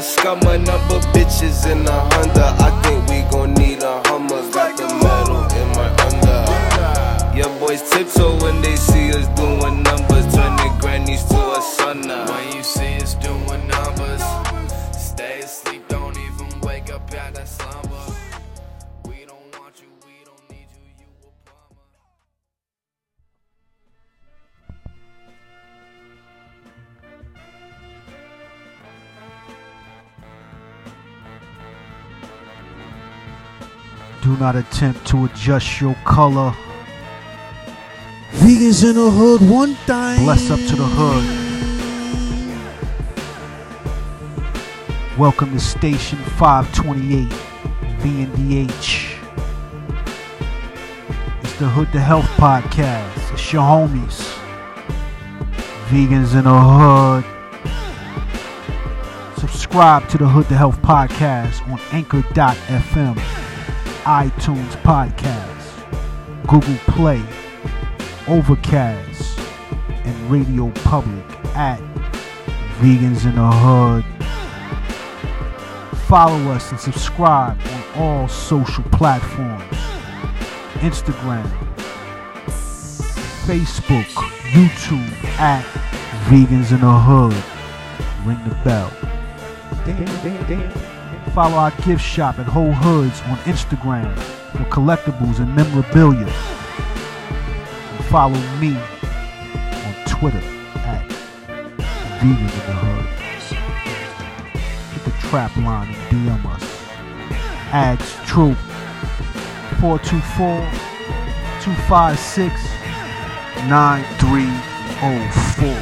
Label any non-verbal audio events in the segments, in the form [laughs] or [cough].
A scummer, number bitches in a Honda. I think we gon' need a Hummer. Got the metal in my under. Your boys tiptoe when they not attempt to adjust your color. Vegans in the hood, one thing. Bless up to the hood. Welcome to Station 528, VNDH. It's the Hood to Health Podcast. It's your homies. Vegans in the Hood. Subscribe to the Hood to Health Podcast on Anchor.fm, iTunes Podcast, Google Play, Overcast, and Radio Public at Vegans in the Hood. Follow us and subscribe on all social platforms Instagram, Facebook, YouTube at Vegans in the Hood. Ring the bell. Follow our gift shop at Whole Hoods on Instagram for collectibles and memorabilia. And follow me on Twitter at Vegan in the Hood. Hit the trap line and DM us. Ads Troop 424 256 9304.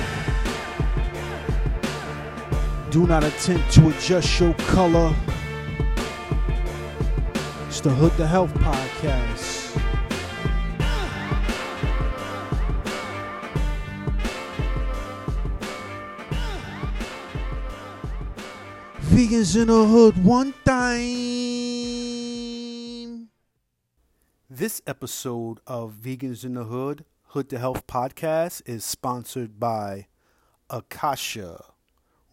Do not attempt to adjust your color. It's the Hood to Health Podcast. Vegans in the hood, one time. This episode of Vegans in the Hood, Hood to Health podcast is sponsored by Akasha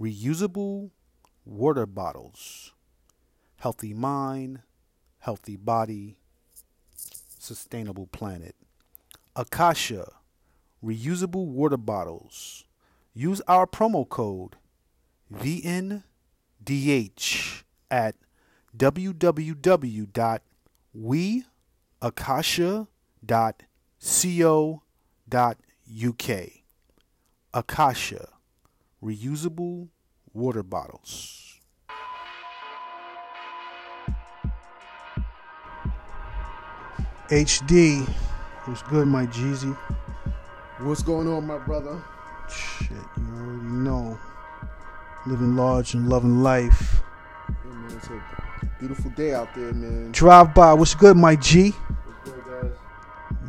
Reusable Water Bottles. Healthy mind, healthy body, sustainable planet. Akasha Reusable Water Bottles. Use our promo code VNDH at www.weakasha.co.uk. Akasha reusable water bottles. HD. What's good, my Jeezy? What's going on, my brother? Shit, you already know. Living large and loving life. Yeah, man, it's a beautiful day out there, man. Drive by. What's good, my G? What's good, guys?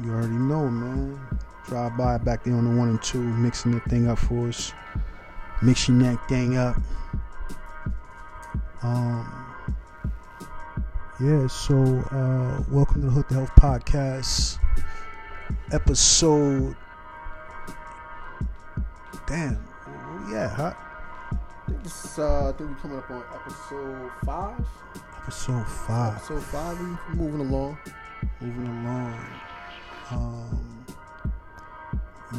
You already know, man. Drive by back there on the one and two, mixing that thing up for us. Mixing that thing up. Um. Yeah, so uh, welcome to the Hood to Health Podcast, episode. Damn, yeah. Huh? I think this is, uh, I think we're coming up on episode five. Episode five. Episode five, we moving along. moving along. Um,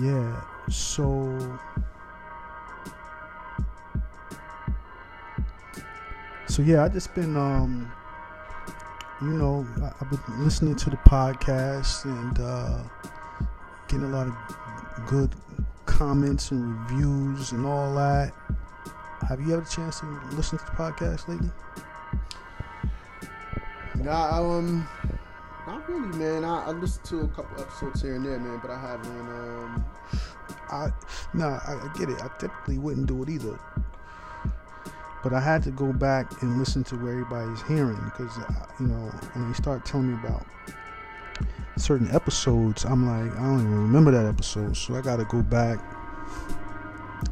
yeah, so so yeah, I just been um, you know, I've been listening to the podcast and uh, getting a lot of good comments and reviews and all that. Have you had a chance to listen to the podcast lately? Nah, um, not really, man. I, I listened to a couple episodes here and there, man, but I haven't. Um, I no, I, I get it. I typically wouldn't do it either, but I had to go back and listen to what everybody's hearing because uh, you know when they start telling me about certain episodes, I'm like I don't even remember that episode, so I got to go back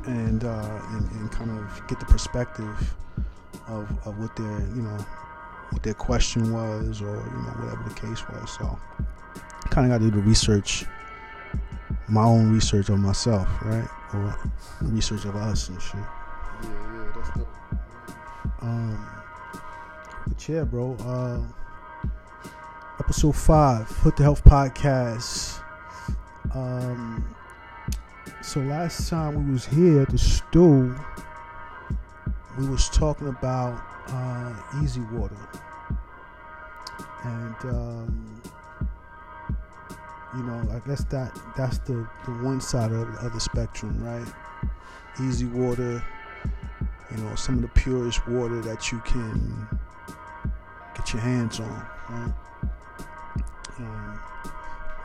and, uh, and and kind of get the perspective of of what their you know what their question was or you know whatever the case was. So kind of got to do the research, my own research on myself, right? or research of us and shit. Yeah, yeah, that's dope. Um, but yeah, bro. Uh, episode five, Hood to Health Podcast. Um, so last time we was here at the stool, we was talking about uh, easy water, and um, you know, I guess that that's the the one side of, the spectrum, right? Easy water, you know, some of the purest water that you can get your hands on, right? Um,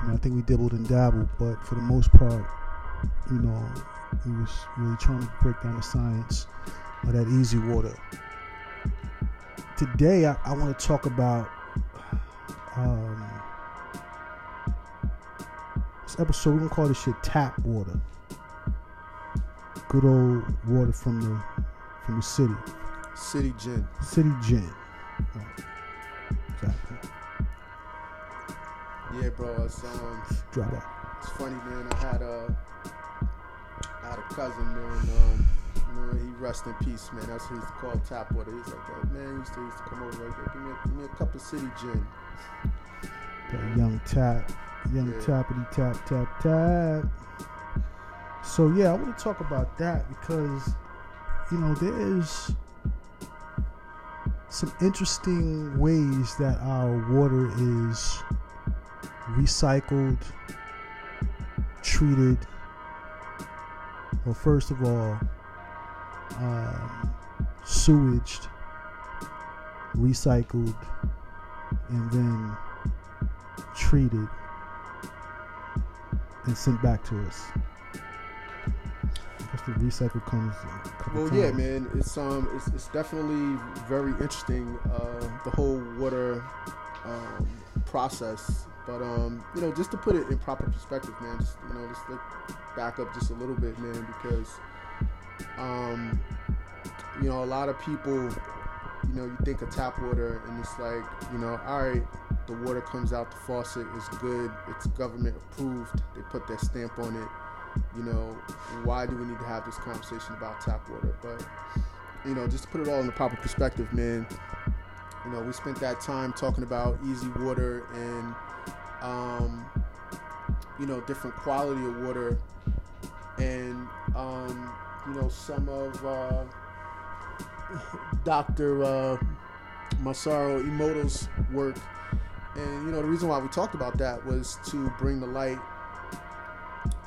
and I think we dibbled and dabbled, but for the most part, you know, we was really trying to break down the science of that easy water. Today, I, I want to talk about um, this episode. We're gonna call this shit tap water. Good old water from the from the city, City Gin. city gin. Right. Exactly. Yeah, bro. It's um, Drop that. it's funny, man. I had a, I had a cousin, man. Um, know, he rest in peace, man. That's what he used to call tap water. He's like, oh, man, he used to, he used to come over like, give me, a, give me a cup of City Gin. That young tap, young Yeah. tappity tap tap tap. So yeah, I want to talk about that because you know there is some interesting ways that our water is recycled, treated. Well, first of all, um, sewaged, recycled, and then treated and sent back to us. The recycle comes. Well, yeah, man. It's um, it's, it's definitely very interesting. Uh, the whole water um, process, but um, you know, just to put it in proper perspective, man. Just you know, just like back up just a little bit, man, because um, you know, a lot of people, you know, you think of tap water, and it's like, you know, all right, the water comes out the faucet, it's good, it's government approved, they put their stamp on it you know, why do we need to have this conversation about tap water? But, you know, just to put it all in the proper perspective, man, you know, we spent that time talking about easy water and, um, you know, different quality of water and, um, you know, some of uh, [laughs] Dr. Uh, Masaru Emoto's work. And, you know, the reason why we talked about that was to bring the light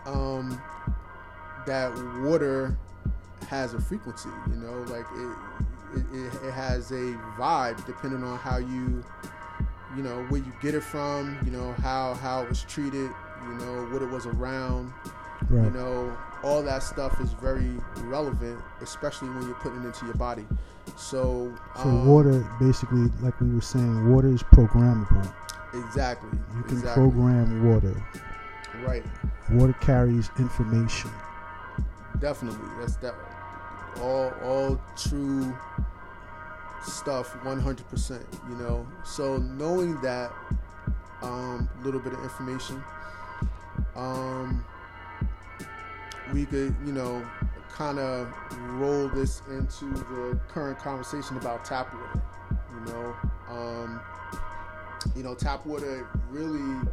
um, that water has a frequency. You know, like it, it, it, has a vibe depending on how you, you know, where you get it from. You know how how it was treated. You know what it was around. right. You know all that stuff is very relevant, especially when you're putting it into your body. So, so um, water, basically, like we were saying, water is programmable. exactly. You can exactly. program water. Right. Water carries information. Definitely, that's that. All all true stuff, one hundred percent. You know, so knowing that um, little bit of information, um, we could you know kind of roll this into the current conversation about tap water. You know, um, you know, tap water really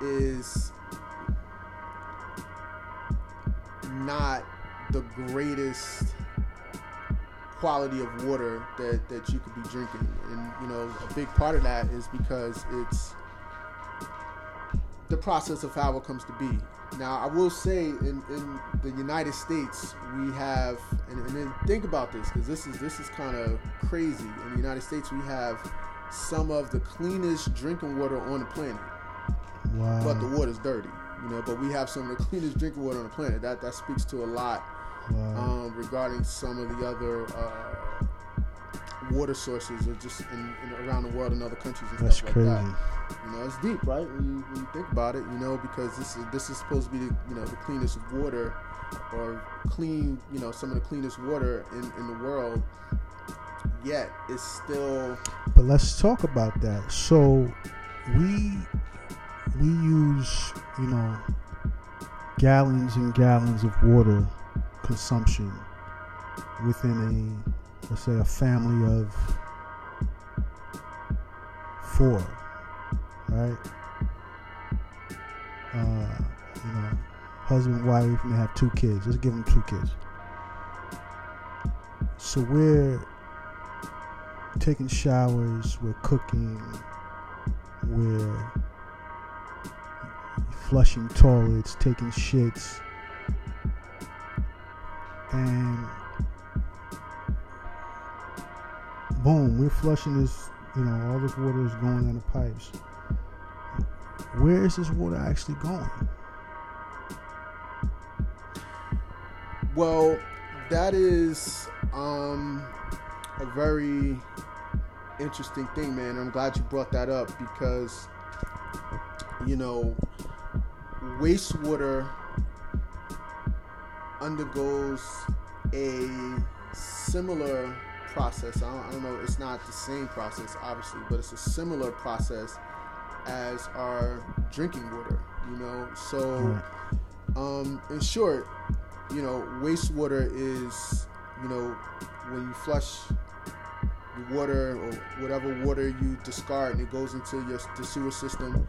is not the greatest quality of water that, that you could be drinking. And, you know, a big part of that is because it's the process of how it comes to be. Now, I will say in, in the United States, we have, and, and then think about this because this is this is kind of crazy. In the United States, we have some of the cleanest drinking water on the planet Wow. but the water's dirty. You know, but we have some of the [laughs] cleanest drinking water on the planet. That that speaks to a lot wow. um, regarding some of the other uh, water sources, or just in, in around the world in other countries and That's stuff crazy. like that. You know, it's deep, right? When you, when you think about it, you know, because this is this is supposed to be the, you know the cleanest water, or clean, you know, some of the cleanest water in, in the world. Yet it's still But let's talk about that. So we we use, you know, gallons and gallons of water consumption within a, let's say, a family of four, right? Uh, you know, husband, wife, and they have two kids. Let's give them two kids. So we're taking showers, we're cooking, we're flushing toilets, taking shits, and boom, we're flushing this, you know, all this water is going down the pipes. Where is this water actually going? Well, that is um, a very interesting thing, man. I'm glad you brought that up because, you know, wastewater undergoes a similar process. I don't, I don't, know, it's not the same process, obviously, but it's a similar process as our drinking water, you know? So, um, in short, you know, wastewater is, you know, when you flush the water or whatever water you discard and it goes into your the sewer system,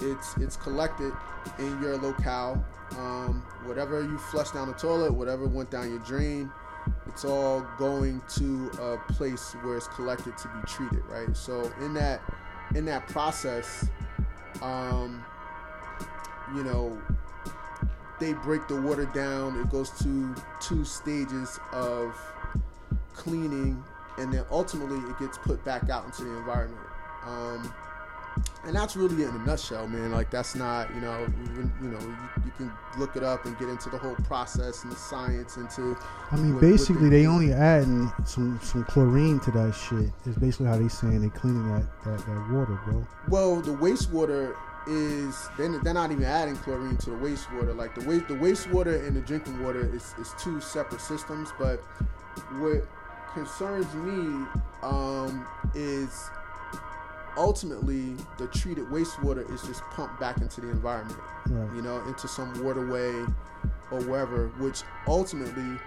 it's it's collected in your locale. Um, whatever you flush down the toilet, whatever went down your drain, it's all going to a place where it's collected to be treated, right? So in that in that process, um, you know, they break the water down. It goes to two stages of cleaning, and then ultimately it gets put back out into the environment. Um, and that's really it in a nutshell, man. Like that's not, you know, you, you know, you, you, can look it up and get into the whole process and the science into. I mean, what, basically, what they, they only adding some some chlorine to that shit. Is basically how they saying they cleaning that, that that water, bro. Well, the wastewater is they're, they're not even adding chlorine to the wastewater. Like the waste the wastewater and the drinking water is, is two separate systems. But what concerns me um, is ultimately the treated wastewater is just pumped back into the environment. Right. You know, into some waterway or wherever, which ultimately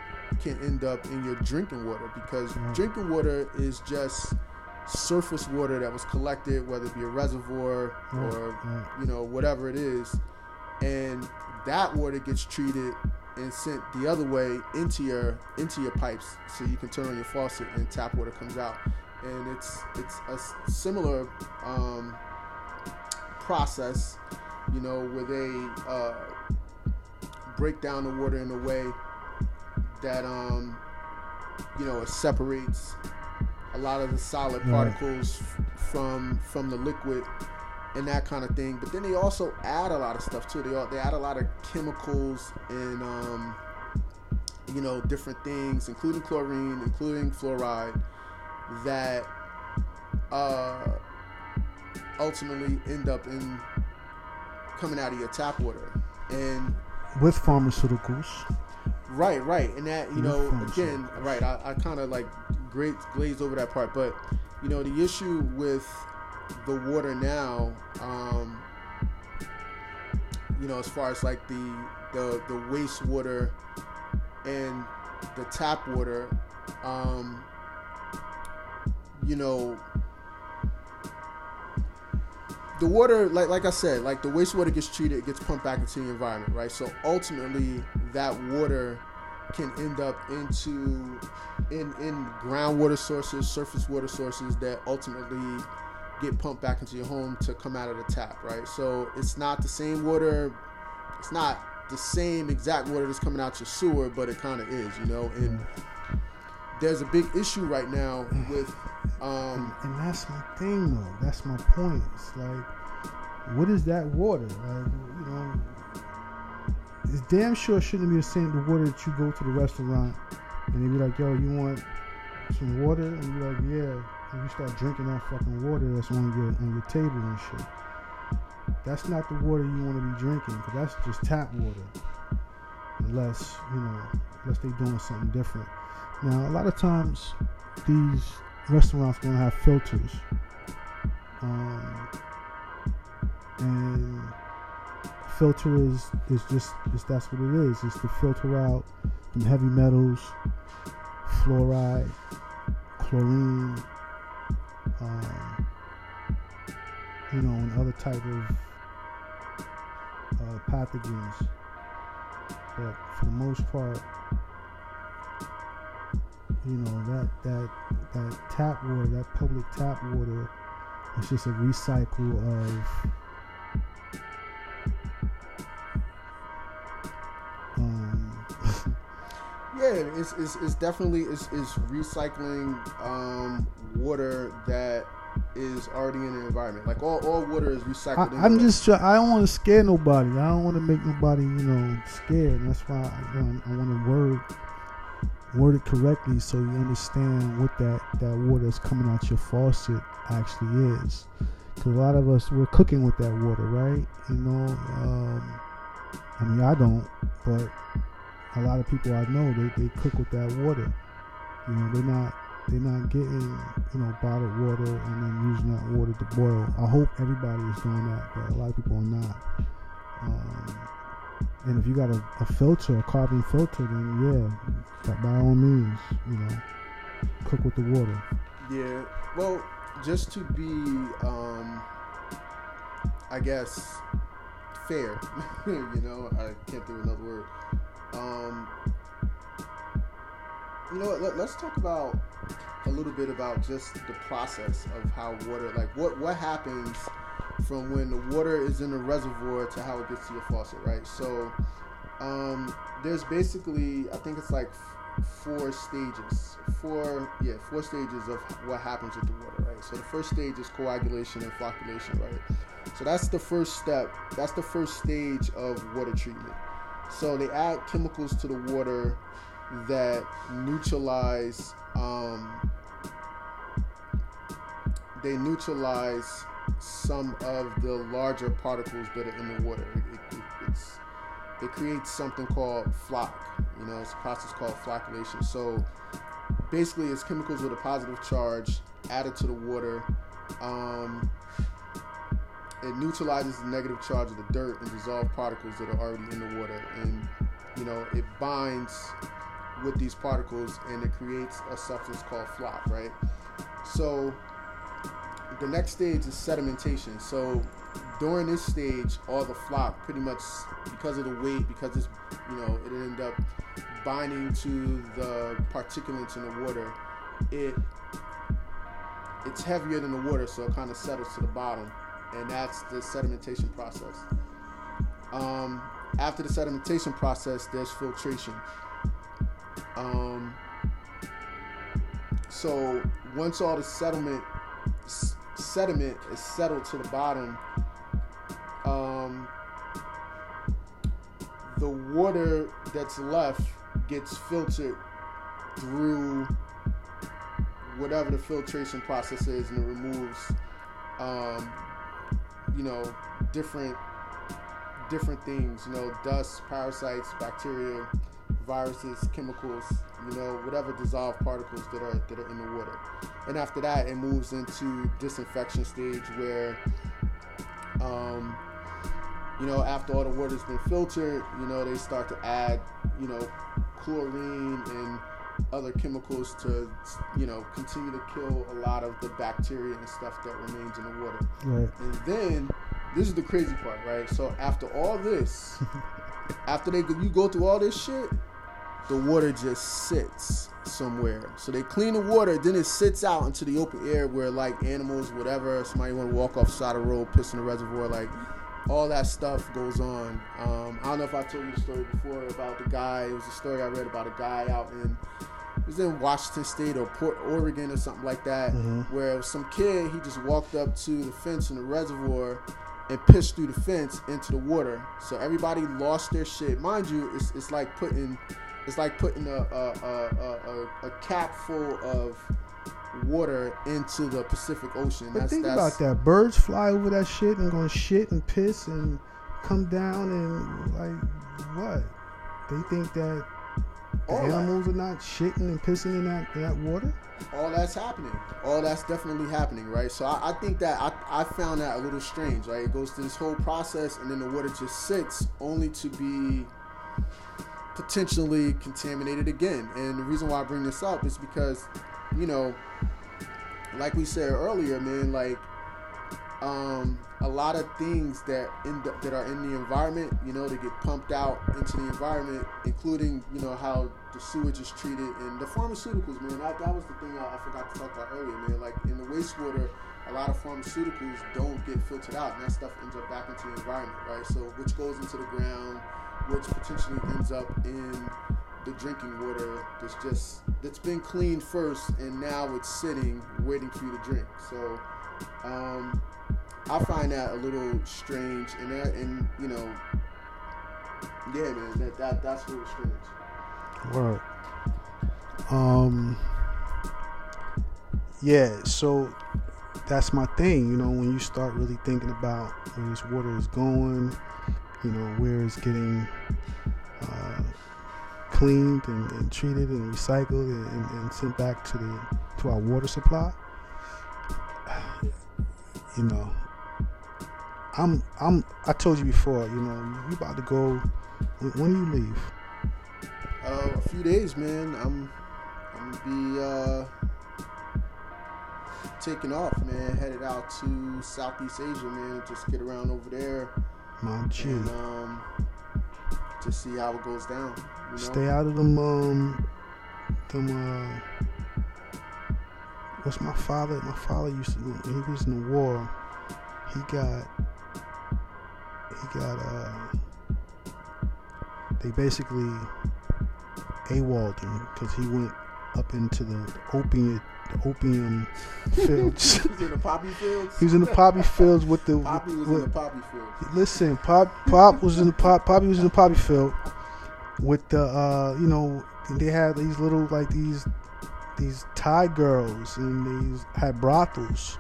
can end up in your drinking water because right. drinking water is just surface water that was collected, whether it be a reservoir or you know whatever it is, and that water gets treated and sent the other way into your into your pipes, so you can turn on your faucet and tap water comes out, and it's it's a similar um, process, you know, where they uh, break down the water in a way that um, you know it separates a lot of the solid particles from from the liquid and that kind of thing. But then they also add a lot of stuff too. They they add a lot of chemicals and um, you know different things, including chlorine, including fluoride, that uh, ultimately end up in coming out of your tap water and with pharmaceuticals. Right, right, and that you know again, right. I, I kind of like great glazed over that part, but you know the issue with the water now, um, you know, as far as like the the the wastewater and the tap water, um, you know, the water, like like I said, like the wastewater gets treated, it gets pumped back into the environment, right? So ultimately, that water can end up into in in groundwater sources, surface water sources that ultimately get pumped back into your home to come out of the tap, right? So it's not the same water, it's not the same exact water that's coming out your sewer, but it kind of is, you know. And there's a big issue right now with. Um, and, and that's my thing, though. That's my point. It's like, what is that water? Like, you know, it's damn sure shouldn't be the same the water that you go to the restaurant and they be like, yo, you want some water? And you be like, yeah. And you start drinking that fucking water that's on your on your table and shit. That's not the water you want to be drinking because that's just tap water. Unless you know, unless they're doing something different. Now, a lot of times these restaurants gonna have filters. Um, and filter is is just is that's what it is. It's to filter out them heavy metals, fluoride, chlorine, um, you know, and other type of uh, pathogens. But for the most part, you know that that that tap water, that public tap water, is just a recycle of um, [laughs] Yeah, it's, it's, it's definitely it's, it's recycling um, water that is already in the environment. Like all, all water is recycled. I'm just try, I don't want to scare nobody. I don't want to make nobody you know scared. That's why I, I want to word word it correctly so you understand what that that water that's coming out your faucet actually is. Because a lot of us we're cooking with that water, right? You know, um, I mean I don't, but a lot of people I know they, they cook with that water. You know, they're not they're not getting you know bottled water and then using that water to boil. I hope everybody is doing that, but a lot of people are not. Um, and if you got a, a filter, a carbon filter, then yeah, by all means, you know, cook with the water. Yeah. Well, just to be, um, I guess, fair. [laughs] you know, I can't think of another word. Um, you know what? Let, let's talk about a little bit about just the process of how water, like what what happens from when the water is in the reservoir to how it gets to your faucet, right? So, um, there's basically, I think it's like four stages, four yeah, four stages of what happens with the water, right? So the first stage is coagulation and flocculation, right? So that's the first step. That's the first stage of water treatment. So they add chemicals to the water that neutralize. Um, they neutralize some of the larger particles that are in the water. It, it, it, creates something called floc. You know, it's a process called flocculation. So basically, it's chemicals with a positive charge added to the water. Um, it neutralizes the negative charge of the dirt and dissolved particles that are already in the water, and you know it binds with these particles and it creates a substance called floc, right? So the next stage is sedimentation. So during this stage, all the floc pretty much because of the weight, because it's you know it end up binding to the particulates in the water, it it's heavier than the water, so it kind of settles to the bottom, and that's the sedimentation process. Um, after the sedimentation process, there's filtration. Um, so once all the settlement s- sediment is settled to the bottom, um, the water that's left gets filtered through whatever the filtration process is, and it removes, um, you know, different different things. You know, dust, parasites, bacteria, viruses, chemicals. You know, whatever dissolved particles that are that are in the water. And after that, it moves into disinfection stage where, um, you know, after all the water's been filtered, you know, they start to add, you know, chlorine and other chemicals to, you know, continue to kill a lot of the bacteria and stuff that remains in the water. Right. And then this is the crazy part, right? So after all this, [laughs] after they you go through all this shit, the water just sits somewhere. So they clean the water, then it sits out into the open air where like animals, whatever, somebody want to walk off the side of the road, piss in the reservoir, like all that stuff goes on. Um, I don't know if I told you the story before about the guy. It was a story I read about a guy out in it was in Washington State or Port Oregon or something like that, where it was some kid he just walked up to the fence in the reservoir and pissed through the fence into the water. So everybody lost their shit. Mind you, it's, it's like putting it's like putting a a, a, a, a cap full of water into the Pacific Ocean. But think that's, about that. Birds fly over that shit and gonna shit and piss and come down and like what? They think that The All that. animals are not shitting and pissing in that in that water. all that's happening. All that's definitely happening, right? So I, I think that I, I found that a little strange, right? It goes through this whole process, and then the water just sits, only to be potentially contaminated again. And the reason why I bring this up is because, you know, like we said earlier, man, like um, a lot of things that the, that are in the environment, you know, they get pumped out into the environment, including you know how the sewage is treated and the pharmaceuticals, man. That, that was the thing I, I forgot to talk about earlier, man. Like in the wastewater, a lot of pharmaceuticals don't get filtered out, and that stuff ends up back into the environment, right? So which goes into the ground, which potentially ends up in the drinking water that's just that's been cleaned first and now it's sitting waiting for you to drink. So um, I find that a little strange, and that, and you know, yeah, man, that, that that's a little strange. Word. Um. Yeah. So that's my thing. You know, when you start really thinking about where this water is going, you know, where it's getting uh, cleaned and, and treated and recycled and, and, and sent back to the to our water supply. [sighs] You know, I'm I'm I told you before. You know, you about to go. When, do you leave? Uh, a few days, man. I'm I'm gonna be uh, taking off, man. Headed out to Southeast Asia, man. Just get around over there My G. and um, just see how it goes down. You know? Stay out of them, um, them, uh, what's my father? My father used to, when he was in the war, he got, he got, uh, they basically AWOL'd him because he went up into the opium, the opium fields. [laughs] He was in the poppy fields. he was in the poppy fields with the, Poppy was with, in the poppy fields. Listen, Pop Pop was in the Pop Poppy was in the poppy field with the uh you know they had these little like these these Thai girls and these had brothels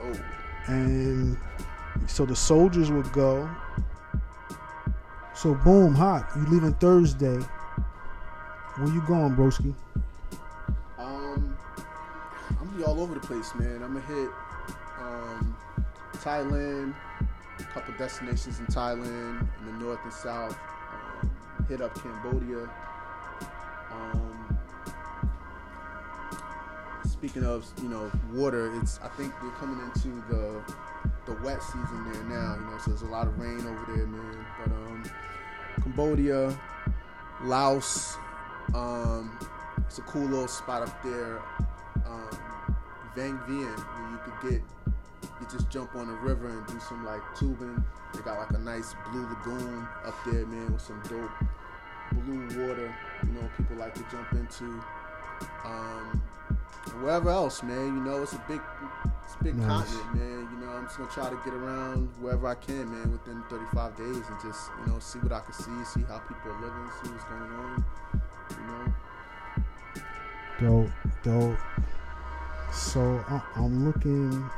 Oh, and so the soldiers would go. So boom, hot. You leaving Thursday. Where you going, broski? All over the place, man. I'm gonna hit um, Thailand, a couple destinations in Thailand, in the north and south. Um, hit up Cambodia. Um, speaking of, you know, water, it's I think we're coming into the the wet season there now. You know, so there's a lot of rain over there, man. But um, Cambodia, Laos, um, it's a cool little spot up there. Um, Vang Vieng, where you could get, you just jump on the river and do some like tubing. They got like a nice blue lagoon up there, man, with some dope blue water. You know, people like to jump into. Um, wherever else, man. You know, it's a big, it's a big Nice. continent, man. You know, I'm just gonna try to get around wherever I can, man, within 35 days, and just you know see what I can see, see how people are living, see what's going on. You know. Dope, dope. So I- I'm looking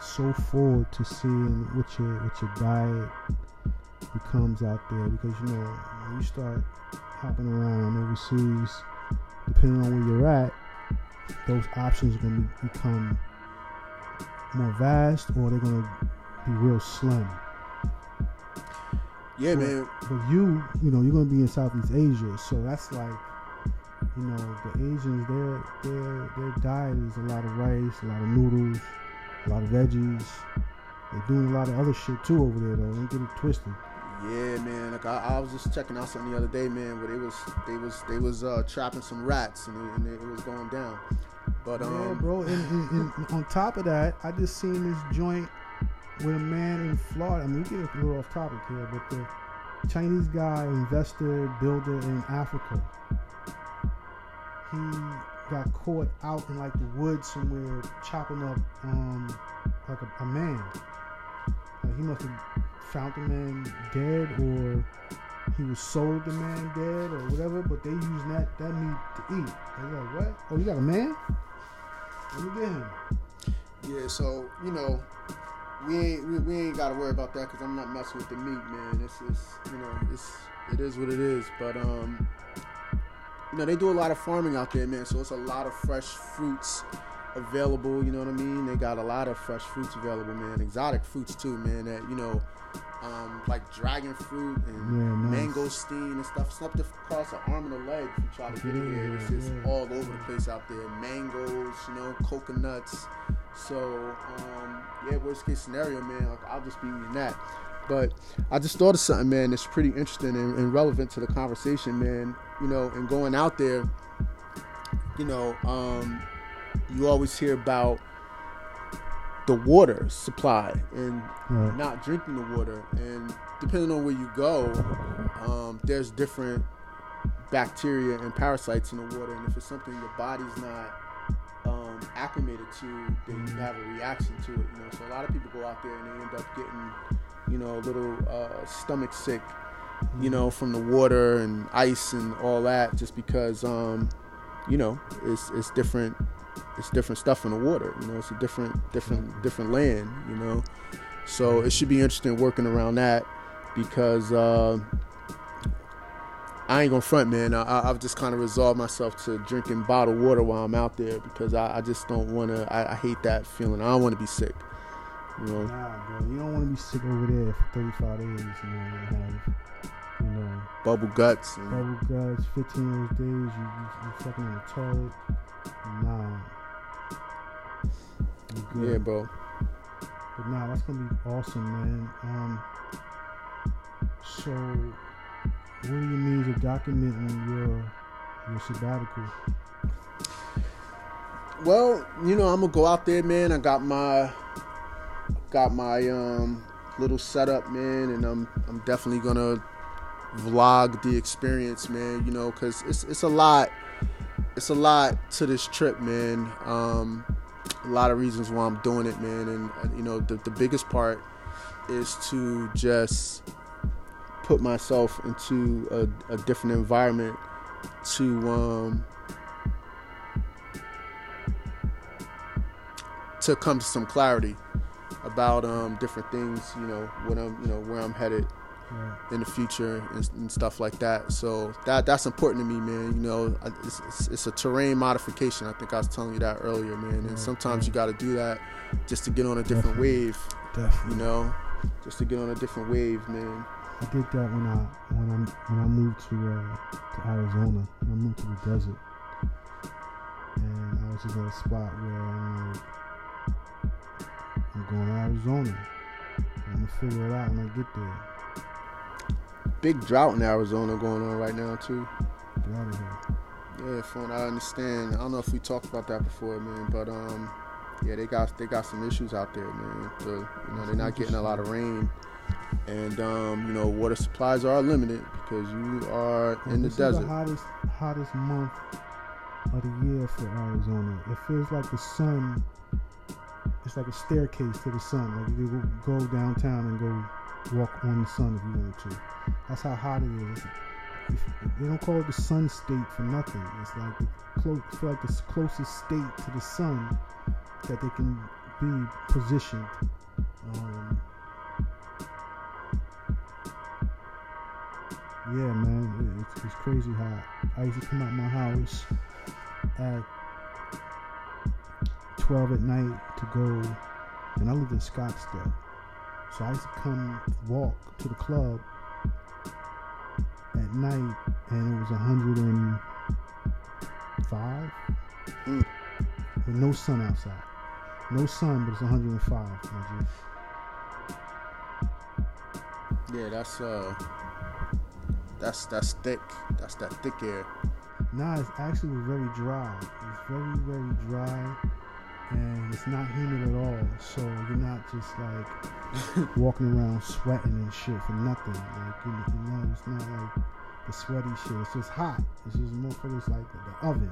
so forward to seeing what your what your diet becomes out there because you know when you start hopping around overseas, depending on where you're at, those options are going to become more vast or they're going to be real slim. Yeah, But- man. But you, you know, you're gonna be in Southeast Asia, so that's like, you know, the Asians, their their their diet is a lot of rice, a lot of noodles, a lot of veggies. They're doing a lot of other shit too over there, though. Don't get it twisted. Yeah, man. Like I, I was just checking out something the other day, man. Where they was they was they was uh, trapping some rats and, it, and it, was going down. But um, yeah, bro. And, and, and on top of that, I just seen this joint with a man in Florida. I mean, we get a little off topic here, but the Chinese guy, investor, builder in Africa, he got caught out in like the woods somewhere chopping up um like a, a man. Like he must have found the man dead, or he was sold the man dead, or whatever. But they using that that meat to eat. They're like, what? Oh, you got a man? Let me get him. Yeah, so you know, we ain't we, we ain't got to worry about that because I'm not messing with the meat, man. It's it's you know it's it is what it is. But um, you know they do a lot of farming out there, man. So it's a lot of fresh fruits available. You know what I mean? They got a lot of fresh fruits available, man. Exotic fruits too, man. That you know. Um, like dragon fruit and Yeah, nice. mangosteen and stuff. Stuff that costs an arm and a leg if you try to get it here. It's just Yeah. all over the place out there. Mangoes, you know, coconuts. So, um, yeah, worst case scenario, man, like, I'll just be eating that. But I just thought of something, man, that's pretty interesting and, and relevant to the conversation, man. You know, and going out there, you know, um, you always hear about the water supply and Right. not drinking the water. And depending on where you go, um, there's different bacteria and parasites in the water. And if it's something your body's not um, acclimated to, then you have a reaction to it. You know, so a lot of people go out there and they end up getting, you know, a little uh, stomach sick, you know, from the water and ice and all that, just because, um, you know, it's it's different. It's different stuff in the water. You know, it's a different, different, different land. You know, so it should be interesting working around that because. Uh, I ain't gonna front, man. I, I- I've just kind of resolved myself to drinking bottled water while I'm out there because I, I just don't want to. I, I hate that feeling. I don't want to be sick. You know, Nah, bro. You don't want to be sick over there for 35 days. And have, you know, bubble guts. And, bubble guts, 15 of those days, you, you, you fucking in the toilet. Nah. You good. yeah, bro. But nah, that's gonna be awesome, man. Um, so, what are your means of documenting your your sabbatical? Well, you know, I'm gonna go out there, man. I got my got my um little setup, man, and I'm I'm definitely gonna vlog the experience, man. You know, cause it's it's a lot. It's a lot to this trip, man. Um, a lot of reasons why I'm doing it, man, and, you know, the the biggest part is to just put myself into a, a different environment to um to come to some clarity about um, different things, you know, when I'm, you know, where I'm headed Right. in the future and, and stuff like that. So that that's important to me, man. You know, it's, it's, it's a terrain modification. I think I was telling you that earlier, man. And sometimes you got to do that just to get on a different Definitely. wave, Definitely. you know, just to get on a different wave, man. I did that when I when I when I moved to uh, to Arizona. When I moved to the desert, and I was just at a spot where I'm like, I'm going to Arizona. I'm gonna figure it out when I get there. Big drought in Arizona going on right now too. Get out of here. Yeah, from what I understand, I don't know if we talked about that before, man, but um, yeah, they got they got some issues out there, man. You know, they're not getting a lot of rain, and um, you know, water supplies are limited because you are in the this desert. Is the hottest hottest month of the year for Arizona. It feels like the sun. It's like a staircase to the sun. Like you go downtown and go walk on the sun if you wanted to. That's how hot it is. It's- they don't call it the sun state for nothing. It's like close, feel like the closest state to the sun that they can be positioned. Um, yeah, man, it, it's, it's crazy hot. I used to come out my house at 12 at night to go, and I lived in Scottsdale. So I used to come walk to the club at night, and it was 105 Mm. with no sun outside. No sun, but it's 105. my G. Yeah, that's uh, that's that's thick. That's that thick air. Nah, it's actually very dry. It's very, very dry, and it's not humid at all. So you're not just like [laughs] walking around sweating and shit for nothing. Like you know, you know, it's not like the sweaty shit. It's just hot. It's just motherfuckers like the, oven.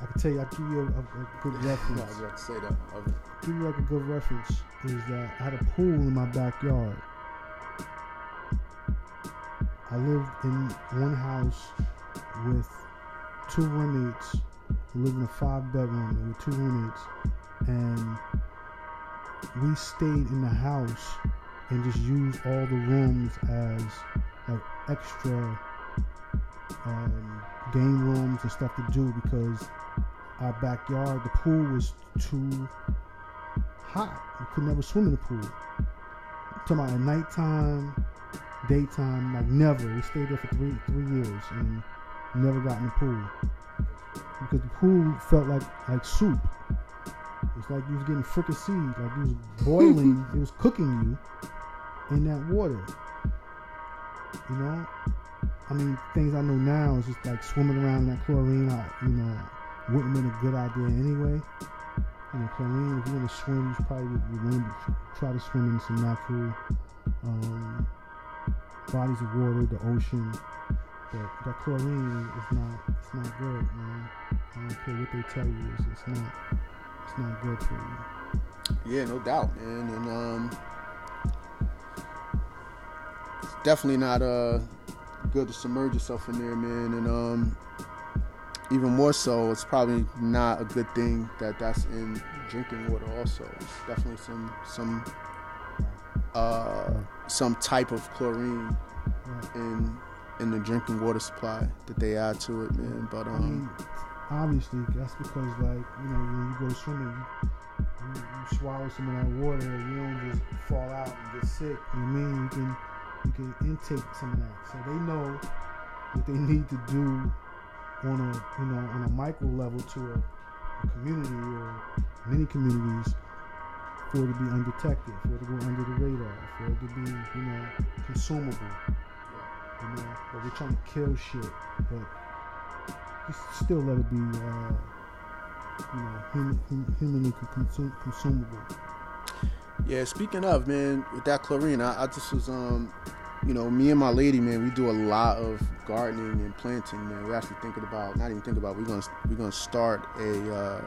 I can tell you, I give you a, a, a good reference. [laughs] I was about to say that. Oven. give you like a good reference is that I had a pool in my backyard. I lived in one house with two roommates. I lived in a five bedroom with two roommates, and we stayed in the house and just used all the rooms as like extra um, game rooms and stuff to do because our backyard, the pool was too hot. We could never swim in the pool. talking about at nighttime, daytime, like never. We stayed there for three three years and never got in the pool because the pool felt like like soup. It's like you was getting fricassee, like you was [laughs] boiling, it was cooking you in that water. You know, I mean, things I know now is just like swimming around in that chlorine. I, you know, wouldn't have been a good idea anyway. You know, chlorine. If you want to swim, you should probably you want to try to swim in some natural um, bodies of water, the ocean. But that chlorine is not, it's not good, man. I don't care what they tell you, it's, it's not, it's not good for you. Yeah, no doubt, man. And um, it's definitely not uh good to submerge yourself in there, man. And um, even more so, it's probably not a good thing that that's in drinking water. Also, it's definitely some some uh some type of chlorine in in the drinking water supply that they add to it, man. But I um, mean, obviously, that's because, like, you know, when you go swimming, you, you, swallow some of that water, you don't just fall out and get sick. You know what I mean? You can, you can intake some of that. So they know what they need to do on a, you know, on a micro level to a, a community or many communities for it to be undetected, for it to go under the radar, for it to be, you know, consumable. You know, but we're trying to kill shit, but just still let it be, uh, you know, human, hum, humanly consum- consumable. Yeah, speaking of man, with that chlorine, I, I just was um, you know, me and my lady, man, we do a lot of gardening and planting, man. We're actually thinking about, not even thinking about, we're gonna we're gonna start a uh,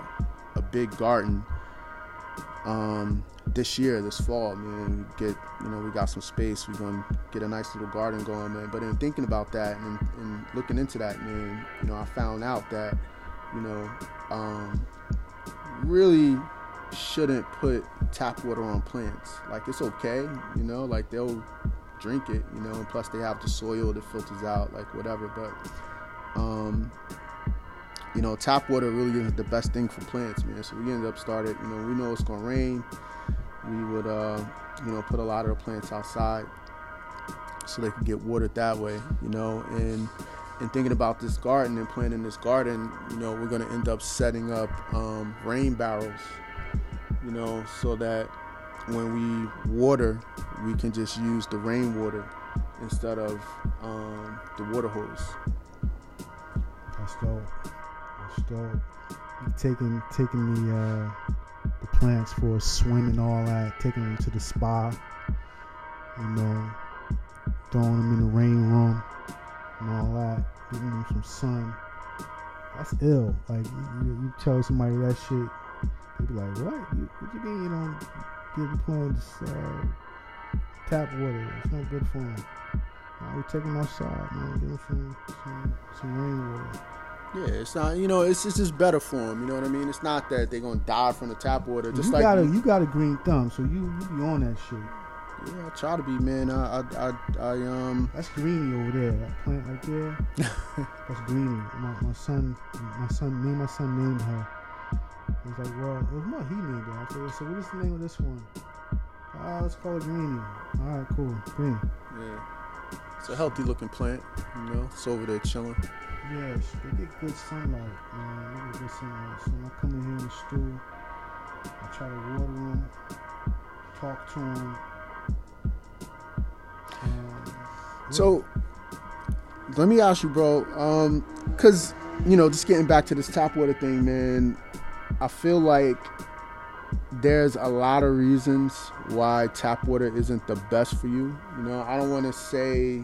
a big garden um this year, this fall, man. Get, you know, we got some space. We're gonna get a nice little garden going, man. But in thinking about that and, and looking into that, man, you know, I found out that, you know, um, really shouldn't put tap water on plants. Like it's okay, you know, like they'll drink it, you know, and plus they have the soil that filters out, like whatever. But um, you know, tap water really isn't the best thing for plants, man. So we ended up started, you know, we know it's gonna rain. We would uh, you know, put a lot of the plants outside so they could get watered that way, you know, and and thinking about this garden and planting this garden, you know, we're gonna end up setting up um, rain barrels, you know, so that when we water, we can just use the rainwater instead of um, the water hose. That's dope. That's dope. Taking taking the uh, the plants for a swim and all that, taking them to the spa, you know, throwing them in the rain room and all that, giving them some sun. That's ill. Like you, you, tell somebody that shit, they be like, "What? You, what you mean you don't give the plants uh, tap water? It's not good for them." Nah, we take them outside, man. Give them some some, some rainwater. Yeah, it's not, you know, it's, it's just better for them. You know what I mean? It's not that they're gonna die from the tap water. Just you like got a you- got a green thumb, so you you be on that shit. yeah, I try to be, man. I, I, I, I um, That's greeny over there. That plant right there. [laughs] that's greeny. My, my son, my son, me my son named her. He's like, well, it was more he named her. I said, so what is the name of this one? Ah, let's call it greeny. All right, cool, green. yeah, it's a healthy looking plant. You know, it's over there chilling. Yes, they get good sunlight, man. They get good sunlight. So when I come in here in the stool, I try to water them, talk to them. Um, yeah. So, let me ask you, bro. Um, cause you know, just getting back to this tap water thing, man. I feel like there's a lot of reasons why tap water isn't the best for you. You know, I don't want to say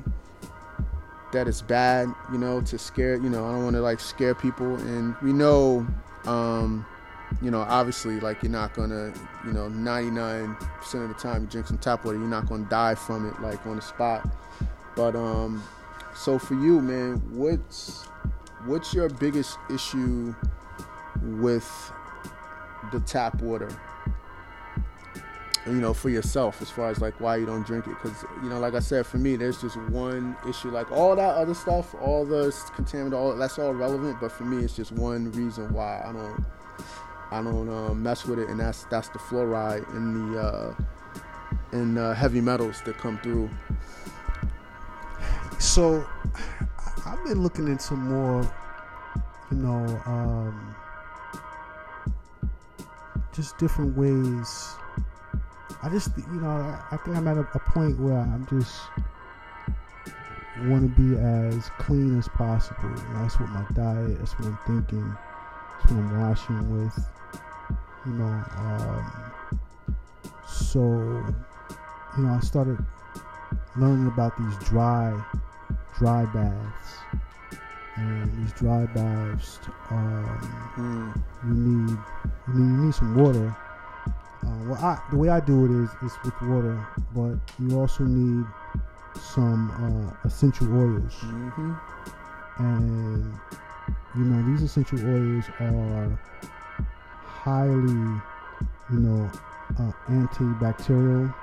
that it's bad. You know, to scare. You know, I don't want to like scare people. And we know, um, you know, obviously, like you're not gonna, you know, 99% of the time you drink some tap water, you're not gonna die from it, like on the spot. But um, so for you, man, what's what's your biggest issue with the tap water? You know, for yourself as far as like why you don't drink it. Because you know, like I said, for me, there's just one issue. Like all that other stuff, all the contaminant, all that's all relevant. But for me, it's just one reason why I don't, I don't uh, mess with it, and that's that's the fluoride and the uh, and uh, heavy metals that come through. So, I've been looking into more, you know, um, just different ways I just, you know, I, think I'm at a, a point where I'm just want to be as clean as possible. That's what my diet. That's what I'm thinking. That's what I'm washing with. You know, um, so you know, I started learning about these dry, dry baths. And these dry baths, um, mm. you need you need you need some water uh, well, I, the way I do it is is with water, but you also need some uh, essential oils, mm-hmm. and you know these essential oils are highly, you know, uh, antibacterial.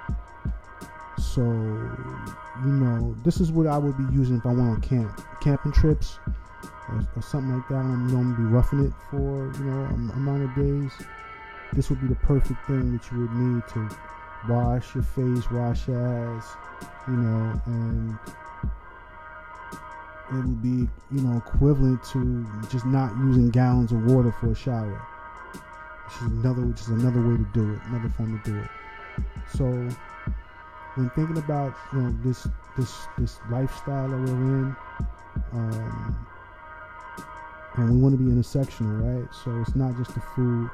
So, you know, this is what I would be using if I went on camp, camping trips, or, or something like that. I'm going to be roughing it for you know amount of days this would be the perfect thing that you would need to wash your face, wash your ass, you know, and it would be, you know, equivalent to just not using gallons of water for a shower. Which is another which is another way to do it, another form to do it. So when thinking about, you know, this this this lifestyle that we're in, um, and we want to be intersectional, right? So it's not just the food,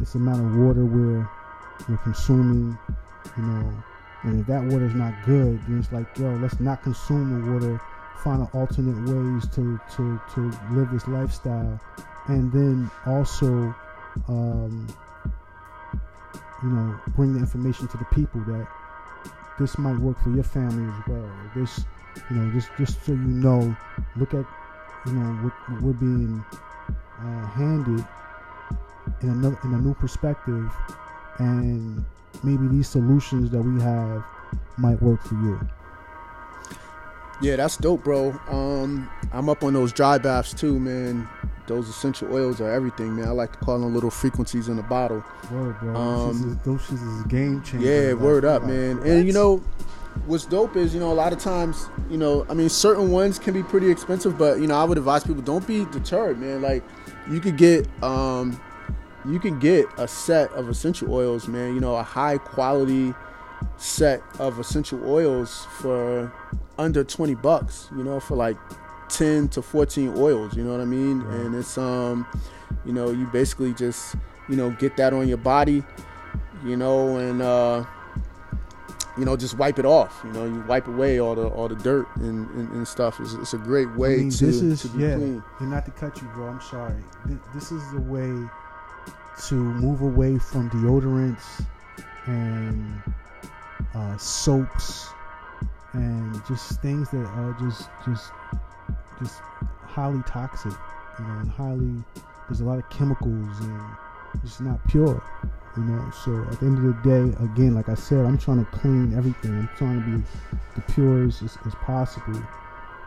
it's the amount of water we're we're consuming, you know. And if that water is not good, then it's like, yo, let's not consume the water. Find alternate ways to to to live this lifestyle, and then also, um, you know, bring the information to the people that this might work for your family as well. This, you know, just just so you know, look at, you know, what we're being uh, handed in another in a new perspective, and maybe these solutions that we have might work for you. Yeah, that's dope, bro. Um, I'm up on those dry baths too, man. Those essential oils are everything, man. I like to call them little frequencies in the bottle. Word, bro. Um, those shit is a game changer. Yeah, word up, like, man. And you know, what's dope is, you know, a lot of times, you know, I mean, certain ones can be pretty expensive, but you know, I would advise people don't be deterred, man. Like, you could get um, you can get a set of essential oils, man. You know, a high quality set of essential oils for under 20 bucks, you know, for like 10 to 14 oils, you know what I mean? Right. And it's um, you know, you basically just, you know, get that on your body, you know, and uh you know, just wipe it off. You know, you wipe away all the all the dirt and, and, and stuff. It's, it's, a great way I mean, to, this is, to be yeah, clean. And not to cut you, bro. I'm sorry. This is the way to move away from deodorants and uh, soaps and just things that are just just just highly toxic, you know, and highly there's a lot of chemicals and it's not pure, you know. So at the end of the day, again, like I said, I'm trying to clean everything. I'm trying to be the purest as, as possible.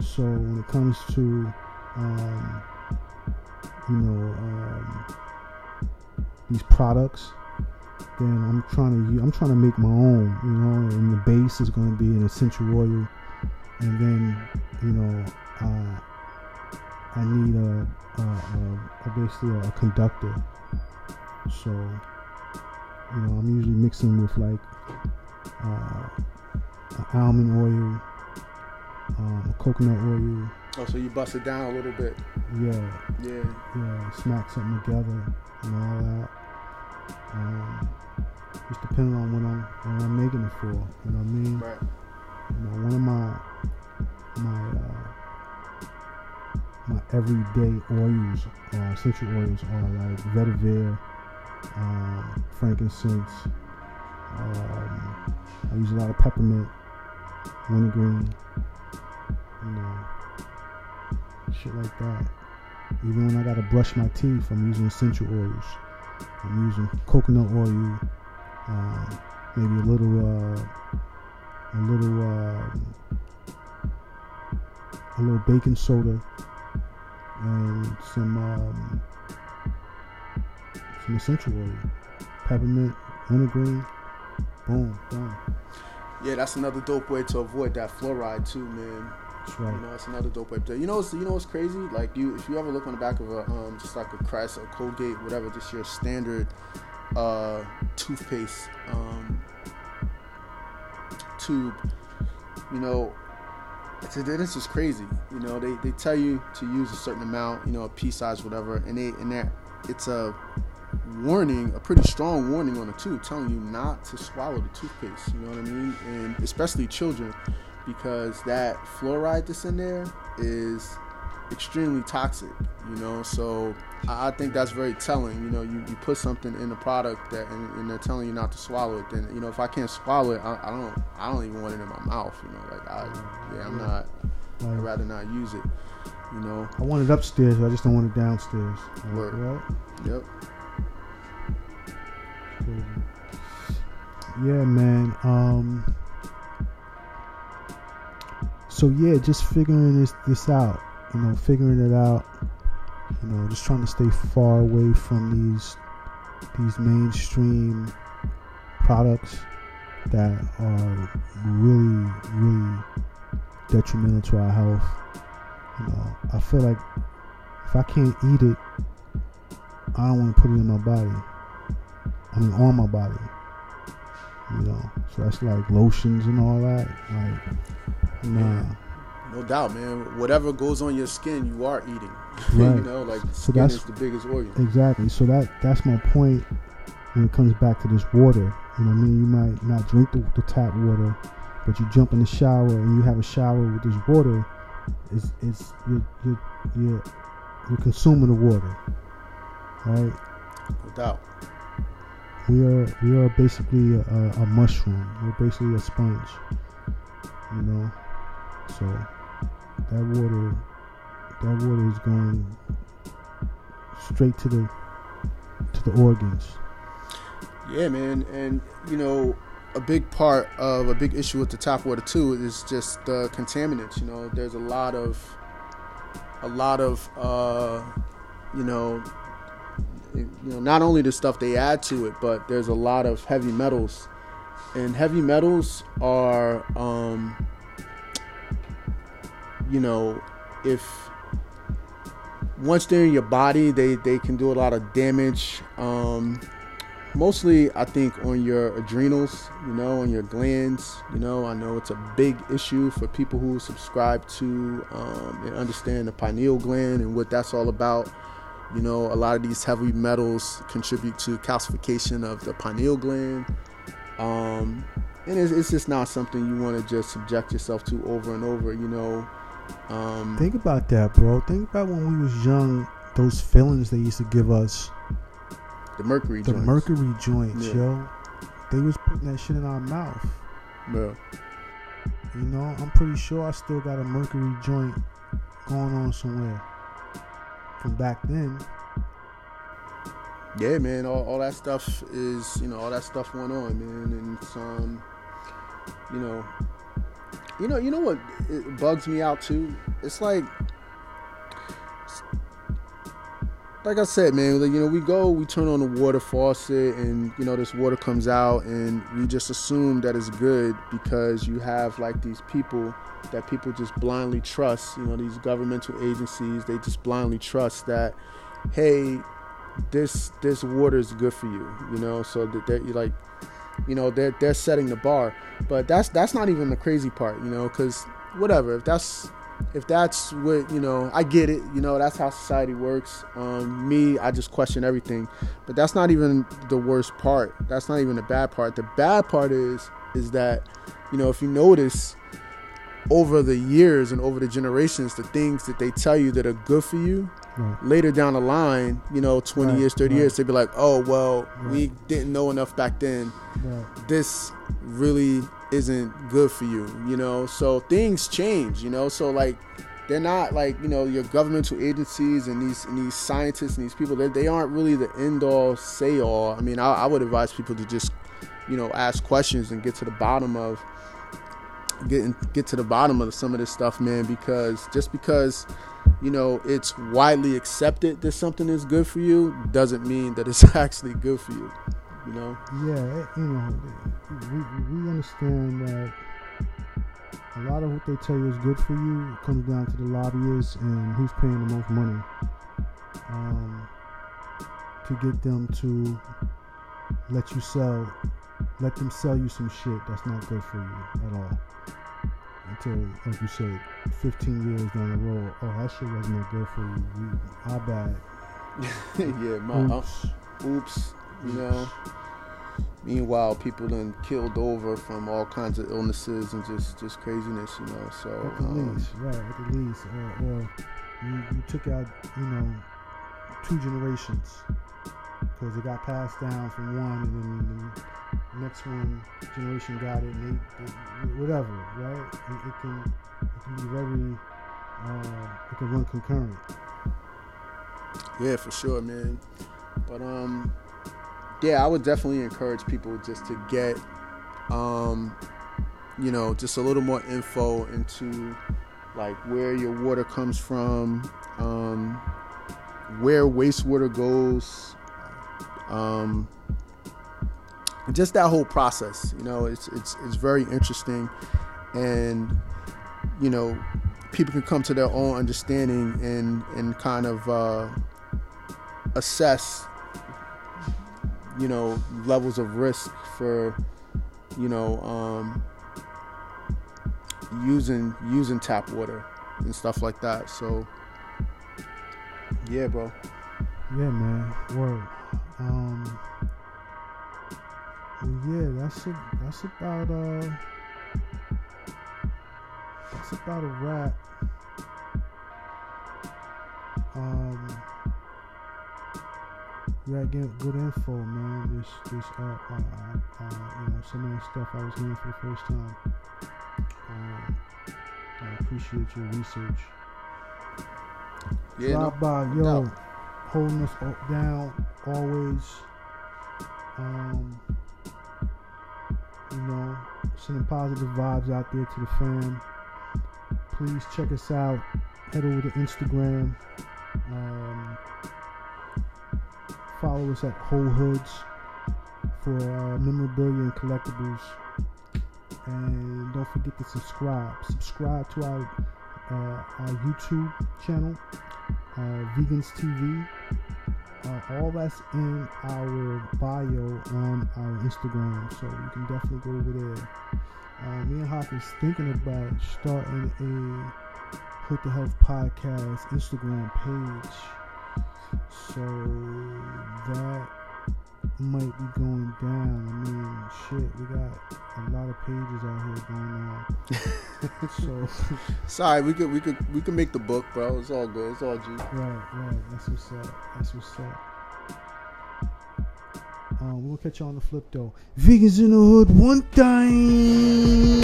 So when it comes to um, you know um, these products, then I'm trying to I'm trying to make my own, you know. And the base is going to be an essential oil, and then you know uh, I need a, a, a, a basically a, conductor. So you know I'm usually mixing with like uh, almond oil, um, coconut oil. Oh, so you bust it down a little bit. Yeah. Yeah. Yeah. Smack something together and all that. Um, just depending on what I'm what I'm making it for. You know what I mean? Right. You know, one of my my uh, my everyday oils, uh, essential oils, are like vetiver, um, frankincense. Um, I use a lot of peppermint, wintergreen, you know, shit like that. Even when I gotta brush my teeth, I'm using essential oils. I'm using coconut oil, um, maybe a little, uh, a little, um, a little baking soda, and some um, some essential oil, peppermint, wintergreen. Boom, done. Yeah, that's another dope way to avoid that fluoride too, man. That's right. You know, it's another dope way. To, you know, you know what's crazy? Like you, if you ever look on the back of a, um, just like a Crest, a Colgate, whatever, just your standard uh, toothpaste um, tube. You know, it's, this is crazy. You know, they, they tell you to use a certain amount, you know, a pea size, whatever, and they and that it's a warning, a pretty strong warning on the tube, telling you not to swallow the toothpaste. You know what I mean? And especially children, because that fluoride that's in there is extremely toxic. You know, so I think that's very telling. You know, you, you put something in the product that and, and, they're telling you not to swallow it. Then you know, if I can't swallow it, I, I don't I don't even want it in my mouth. You know, like I yeah, I'm not. I'd rather not use it. You know. I want it upstairs, but I just don't want it downstairs. Word. Right? Yep. Yeah, man. Um. So yeah, just figuring this this out. You know, figuring it out. You know, just trying to stay far away from these these mainstream products that are really, really detrimental to our health. You know, I feel like if I can't eat it, I don't want to put it in my body. I mean, on my body. You know, so that's like lotions and all that. Like, nah. No doubt, man. Whatever goes on your skin, you are eating. [laughs] Right. you know, like So skin that's- is the biggest organ. Exactly. So that that's my point when it comes back to this water. You know I mean? You might not drink the, the tap water, but you jump in the shower and you have a shower with this water. It's it's you're you're you're, you're consuming the water, right? No doubt. We are we are basically a, a mushroom. We're basically a sponge. You know, so that water that water is going straight to the to the organs. Yeah, man, and you know, a big part of a big issue with the tap water too is just the contaminants. You know, there's a lot of, a lot of, uh, you know, you know, not only the stuff they add to it, but there's a lot of heavy metals, and heavy metals are, um, you know, if once they're in your body, they they can do a lot of damage. Um, mostly I think on your adrenals, you know, on your glands. You know, I know it's a big issue for people who subscribe to um, and understand the pineal gland and what that's all about. You know, a lot of these heavy metals contribute to calcification of the pineal gland. Um, and it's, it's just not something you want to just subject yourself to over and over, you know. Um, Think about that, bro. Think about when we was young, those feelings they used to give us. the mercury The joints. mercury joints, Yeah. yo. They was putting that shit in our mouth. Yeah. You know, I'm pretty sure I still got a mercury joint going on somewhere from back then. yeah, man, all, all that stuff is, you know, all that stuff went on, man, and it's, um, you know, you know, you know what it bugs me out too. It's like, like I said, man, like, you know, we go, we turn on the water faucet, and you know, this water comes out, and we just assume that it's good because you have like these people that people just blindly trust. You know, these governmental agencies, they just blindly trust that, hey, this this water is good for you. You know, so that they're like, you know, they're they're setting the bar. But that's that's not even the crazy part. You know, because whatever, if that's if that's what you know i get it you know that's how society works. Um, me i just question everything. But that's not even the worst part. That's not even the bad part. The bad part is is that you know if you notice over the years and over the generations the things that they tell you that are good for you Right. later down the line you know 20 Right, years 30 right. years they'd be like oh well we didn't know enough back then. This really isn't good for you, you know. So things change, you know. So like they're not like you know your governmental agencies and these and these scientists and these people. They, they aren't really the end all say all. I mean, I, I would advise people to just you know, ask questions and get to the bottom of getting get to the bottom of some of this stuff, man. Because just because you know it's widely accepted that something is good for you doesn't mean that it's [laughs] actually good for you. You know? Yeah, you know, we we understand that a lot of what they tell you is good for you comes down to the lobbyists and who's paying the most money um, to get them to let you sell, let them sell you some shit that's not good for you at all. Until, like you said, 15 years down the road, oh, that shit wasn't that good for you. how bad? [laughs] yeah, my oops. Uh, oops, you know. Meanwhile, people done killed over from all kinds of illnesses and just just craziness, you know. So at the um, least, right? At the least, or, or you, you took out, you know, two generations because it got passed down from one, and then the next one generation got it, and they, they whatever, right? It, it, can it can be very, uh, it can run concurrent. Yeah, for sure, man. But um, yeah, I would definitely encourage people just to get, um, you know, just a little more info into like where your water comes from, um, where wastewater goes, um, just that whole process. You know, it's it's it's very interesting, and you know, people can come to their own understanding and and kind of uh, assess you know levels of risk for you know um, using using tap water and stuff like that. So yeah, bro. Yeah, man. Word. Um. Yeah, that's a, that's about uh. That's about a wrap. Um. Yeah, get good info, man. This, this, uh, uh, uh, you know, some of the stuff I was hearing for the first time. Um, I appreciate your research. Yeah, Drop no, by, yo, no. holding us down always. Um, you know, sending positive vibes out there to the fam. Please check us out. Head over to Instagram. Um, follow us at Whole Hoods for uh, memorabilia and collectibles. And don't forget to subscribe. Subscribe to our uh, our YouTube channel, uh, Vegans TV. Uh, all that's in our bio on our Instagram, so you can definitely go over there. Uh, me and Hawk is thinking about starting a Hood to Health podcast Instagram page so that might be going down. I mean, shit, we got a lot of pages out here going on. [laughs] so sorry, we could we could we could make the book, bro. It's all good. It's all G. Right, right. That's what's up. That's what's up. Um, we'll catch you on the flip though. Vegans in the hood, one time.